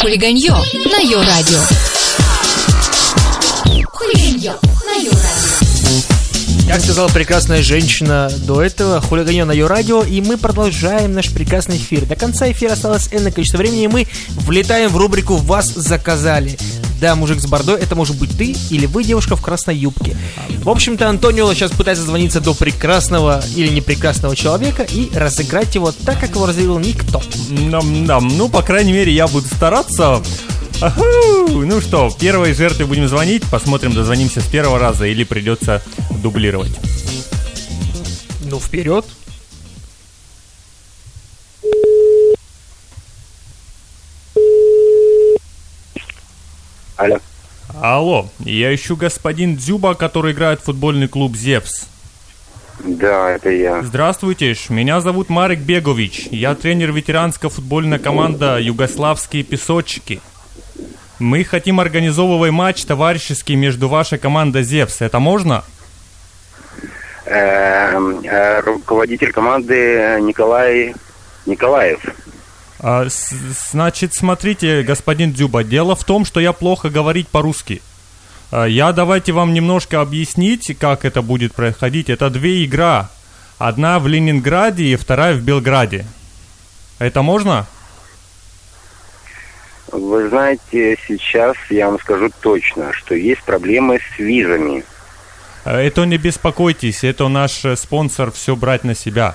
Хулиганье на Йо-Радио. Хулиганье на Йо-Радио. Как сказала прекрасная женщина до этого, хулиганье на ее радио, и мы продолжаем наш прекрасный эфир. До конца эфира осталось энное количество времени, и мы влетаем в рубрику «Вас заказали». Да, мужик с бордой, это может быть ты или вы, девушка в красной юбке. В общем-то, Антонио сейчас пытается звониться до прекрасного или непрекрасного человека и разыграть его так, как его разыграл никто. Нам, нам, ну, по крайней мере, я буду стараться. Аху! Ну что, первой жертве будем звонить, посмотрим, дозвонимся с первого раза или придется дублировать. Ну, вперед. Алло. Алло, я ищу господин Дзюба, который играет в футбольный клуб «Зевс». Да, это я. Здравствуйте, меня зовут Марек Бегович. Я тренер ветеранской футбольной команды «Югославские песочки». Мы хотим организовывать матч товарищеский между вашей командой «Зевс». Это можно? Эм, э, руководитель команды Николай Николаев. А, с- значит, смотрите, господин Дзюба, дело в том, что я плохо говорить по-русски. А, Я давайте вам немножко объяснить, как это будет происходить. Это две игра. Одна в Ленинграде и вторая в Белграде. Это можно? Вы знаете, сейчас я вам скажу точно, что есть проблемы с визами. А, Это не беспокойтесь, это наш э, спонсор все брать на себя.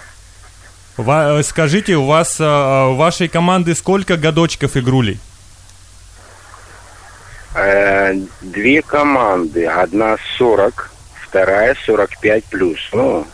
Ва- э, скажите, у вас, а, у вашей команды сколько годочков игрули? Э, две команды. Одна 40, вторая 45 плюс. Ну,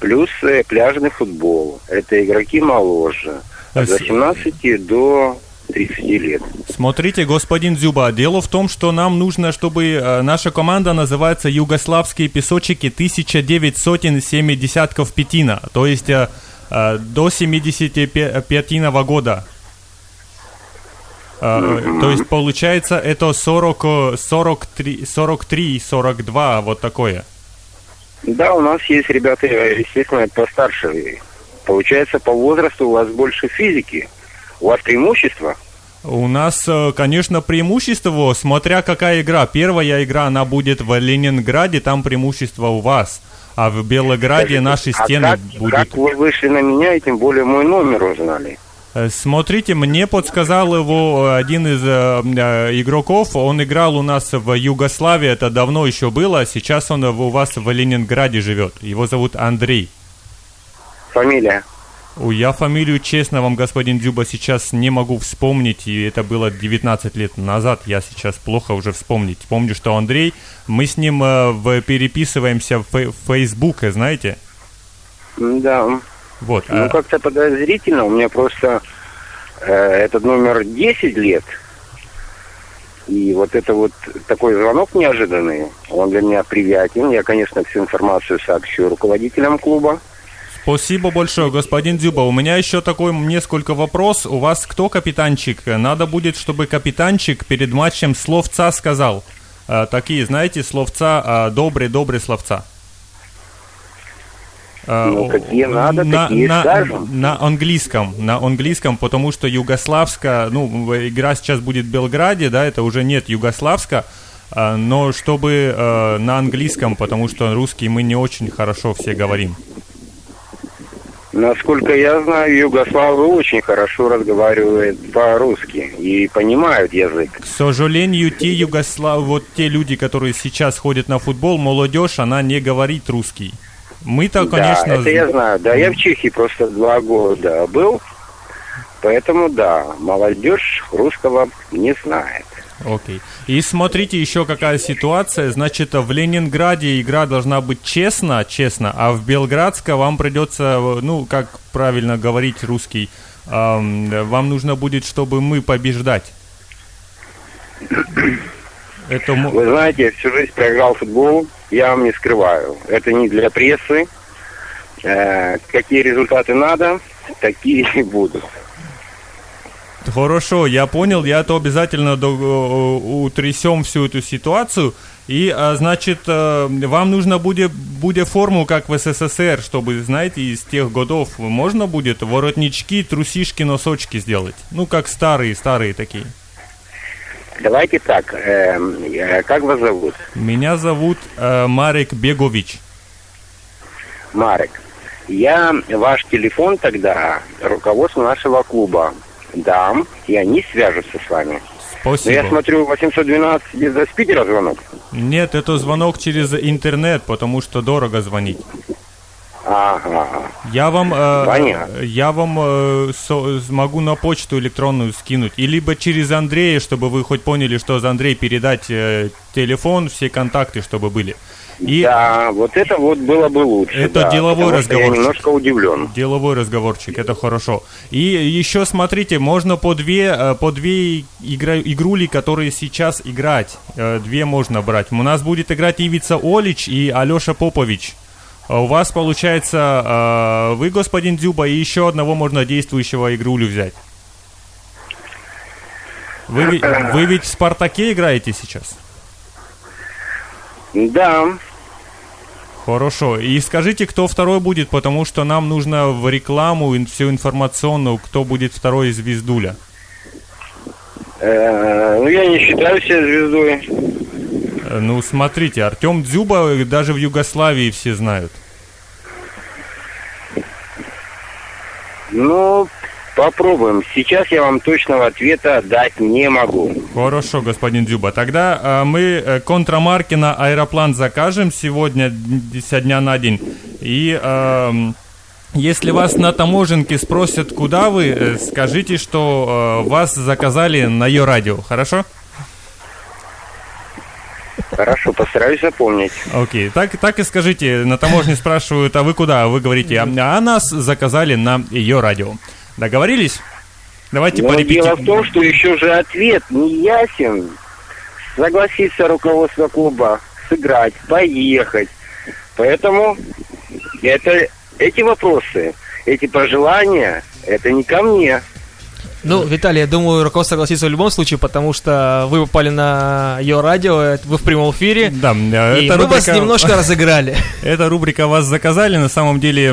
плюс э, пляжный футбол. Это игроки моложе. От С- 18 до 30 лет. Смотрите, господин Дзюба, дело в том, что нам нужно, чтобы э, наша команда называется «Югославские песочки 1970 пятина», то есть э, э, до 75 года. Э, То есть получается это 40, э, 43, 43, 42, вот такое. Да, у нас есть ребята, естественно, постарше. Получается, по возрасту у вас больше физики. У вас преимущество. У нас, э, конечно, преимущество, смотря какая игра. Первая игра, она будет в Ленинграде, там преимущество у вас. А в Белограде наши А стены как, будут... как вы вышли на меня и тем более мой номер узнали? Э, Смотрите, мне подсказал его э, один из э, игроков. Он играл у нас в Югославии, это давно еще было. а Сейчас он у вас в Ленинграде живет. Его зовут Андрей. Фамилия? Я фамилию, честно вам, господин Дзюба, сейчас не могу вспомнить, и это было 19 лет назад, я сейчас плохо уже вспомнить. Помню, что Андрей, мы с ним э, в- переписываемся в фей- в Фейсбуке, знаете? Да. Вот. Ну, а- как-то подозрительно. У меня просто э, этот номер 10 лет. И вот это вот такой звонок неожиданный, он для меня приятен. Я, конечно, всю информацию сообщу руководителям клуба. Спасибо большое, господин Дзюба. У меня еще такой несколько вопрос. У вас кто капитанчик? Надо будет, чтобы капитанчик перед матчем словца сказал. Э, такие, знаете, словца, э, добрые-добрые словца. Э, Ну, какие надо, на, такие на, скажем. на английском, на английском, потому что югославская, ну, игра сейчас будет в Белграде, да, это уже нет югославска, э, но чтобы э, на английском, потому что русский мы не очень хорошо все говорим. Насколько я знаю, югославы очень хорошо разговаривают по-русски и понимают язык. К сожалению, те югослав, вот те люди, которые сейчас ходят на футбол, молодежь, она не говорит русский. Мы-то, конечно, Да, это я знаю. Да, я в Чехии просто два года был. Поэтому, да, молодежь русского не знает. Окей. И смотрите еще какая ситуация. Значит, в Ленинграде игра должна быть честно, честно, а в Белградске вам придется, ну, как правильно говорить русский, ам, вам нужно будет, чтобы мы побеждать. Это Вы знаете, я всю жизнь проиграл футбол, я вам не скрываю. Это не для прессы. Э, какие результаты надо, такие и будут. Хорошо, я понял, я то обязательно утрясем всю эту ситуацию. И, а, значит, э, вам нужно будет, будет форму, как в СССР, чтобы, знаете, из тех годов можно будет воротнички, трусишки, носочки сделать. Ну, как старые, старые такие. Давайте так, э, э, как вас зовут? Меня зовут э, Марик Бегович. Марек. Я ваш телефон тогда руководству нашего клуба дам, и они свяжутся с вами. Но Спасибо. я смотрю, 812 из Питера звонок. Нет, это звонок через интернет, потому что дорого звонить. Ага. Я вам, э, Понятно. я вам э, со- могу на почту электронную скинуть, и либо через Андрея, чтобы вы хоть поняли, что за Андрей передать э, телефон, все контакты, чтобы были. И Да, вот это вот было бы лучше. Это да, деловой что Я немножко удивлен. деловой разговорчик, это хорошо. И еще смотрите, можно по две, э, по две игра, игрули, которые сейчас играть, Э, две можно брать. У нас будет играть Ивица Олич и Алеша Попович. А У вас получается э, вы, господин Дзюба, и еще одного можно действующего игрулю взять. Вы, вы ведь в Спартаке играете сейчас? Да, Хорошо. И скажите, кто второй будет, потому что нам нужно в рекламу всю информационную, кто будет второй Звездуля. э, ну я не считаю себя звездой. Э, Ну, смотрите, Артем Дзюба э, даже в Югославии все знают. Ну, попробуем. Сейчас я вам точного ответа дать не могу. Хорошо, господин Дзюба. Тогда э, мы э, контрамарки на аэроплан закажем сегодня со дня на день. И эм, если вас на таможенке спросят, куда вы, э, скажите, что э, вас заказали на ее радио. Хорошо? Хорошо, постараюсь запомнить. Окей, так, так и скажите, на таможне спрашивают, а вы куда? Вы говорите, а, а нас заказали на ее радио. Договорились? Давайте Но порепетируем. дело в том, что еще же ответ не ясен. Согласится руководство клуба сыграть, поехать. Поэтому это, эти вопросы, эти пожелания, это не ко мне. Ну, Виталий, я думаю, руководство согласится в любом случае, потому что вы попали на ее радио, вы в прямом эфире. Да, э, и это мы вас рубрика- немножко разыграли. Эта рубрика вас заказали. На самом деле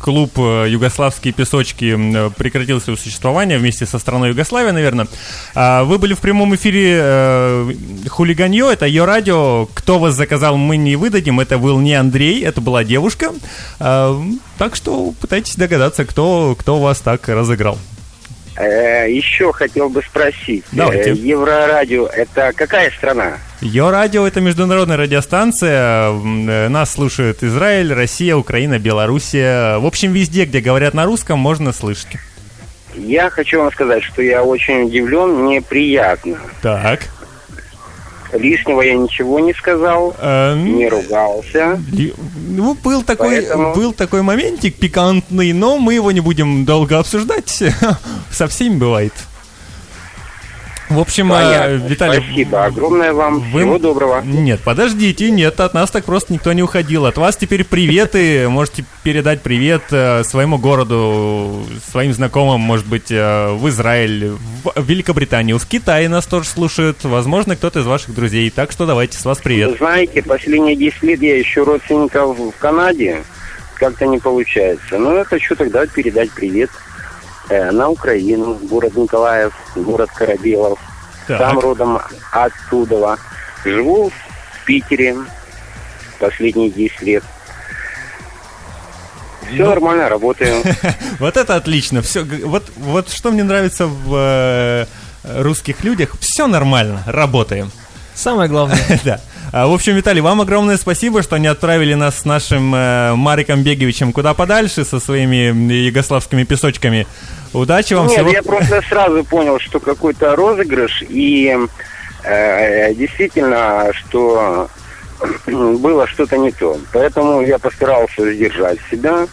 клуб э, «Югославские песочки» э, прекратил свое существование вместе со страной Югославия, наверное. А Вы были в прямом эфире «Хулиганье», это ее радио. Кто вас заказал, мы не выдадим. Это был не Андрей, это была девушка. А, Так что пытайтесь догадаться, кто, кто вас так разыграл. Э, еще хотел бы спросить. Давайте. э, Еврорадио это какая страна? Ее радио это международная радиостанция. Э, Нас слушают Израиль, Россия, Украина, Белоруссия. В общем, везде, где говорят на русском, можно слышать. Я хочу вам сказать, что я очень удивлен, мне приятно. Так. Лишнего я ничего не сказал, э, не ругался. Ну, был такой, Поэтому- был такой моментик пикантный, но мы его не будем долго обсуждать. Со всеми бывает. В общем, э, Понятно. Виталий, Спасибо огромное вам. вы- Всего доброго. Нет, подождите, нет, от нас так просто никто не уходил. От вас теперь приветы, можете передать привет э, своему городу, своим знакомым, может быть, э, в Израиль, в Великобританию, в Китае нас тоже слушают, возможно, кто-то из ваших друзей. Так что давайте, с вас Вы привет. знаете, последние 10 лет я ищу родственников в Канаде. Как-то не получается. Но я хочу тогда передать привет на Украину, город Николаев, город Корабелов. Так. Сам родом оттуда. Живу в Питере последние 10 лет. Все нормально, работаю. Вот это отлично. Все, вот, вот что мне нравится в э, русских людях, все нормально, работаем. Самое главное. Да. А, В общем, Виталий, вам огромное спасибо, что не отправили нас с нашим э, Мариком Беговичем куда подальше со своими югославскими песочками. Удачи вам Нет, всего. я просто сразу понял, что какой-то розыгрыш, и э, действительно, что было что-то не то. Поэтому я постарался сдержать себя,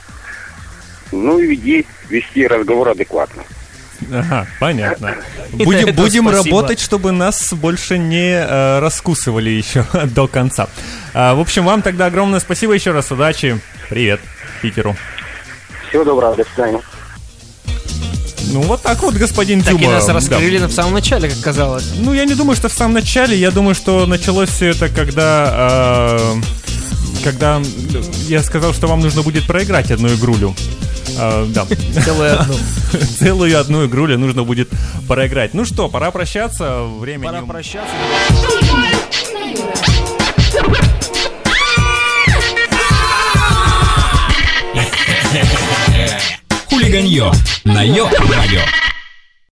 ну и вести разговор адекватно. Ага, понятно. И Будем, будем спасибо. работать, чтобы нас больше не э, раскусывали еще до конца. А, в общем, вам тогда огромное спасибо еще раз. Удачи. Привет Питеру. Всего доброго, до свидания. Ну, вот так вот, господин Так и Дюба. нас да. раскрыли в самом начале, как казалось. Ну, я не думаю, что в самом начале. Я думаю, что началось все это, когда... э, когда я сказал, что вам нужно будет проиграть одну игрулю. Э, да. Целую одну. Целую одну игрулю нужно будет проиграть. Ну что, пора прощаться. Времени... Пора прощаться. Хулиганье на Йо-Радио.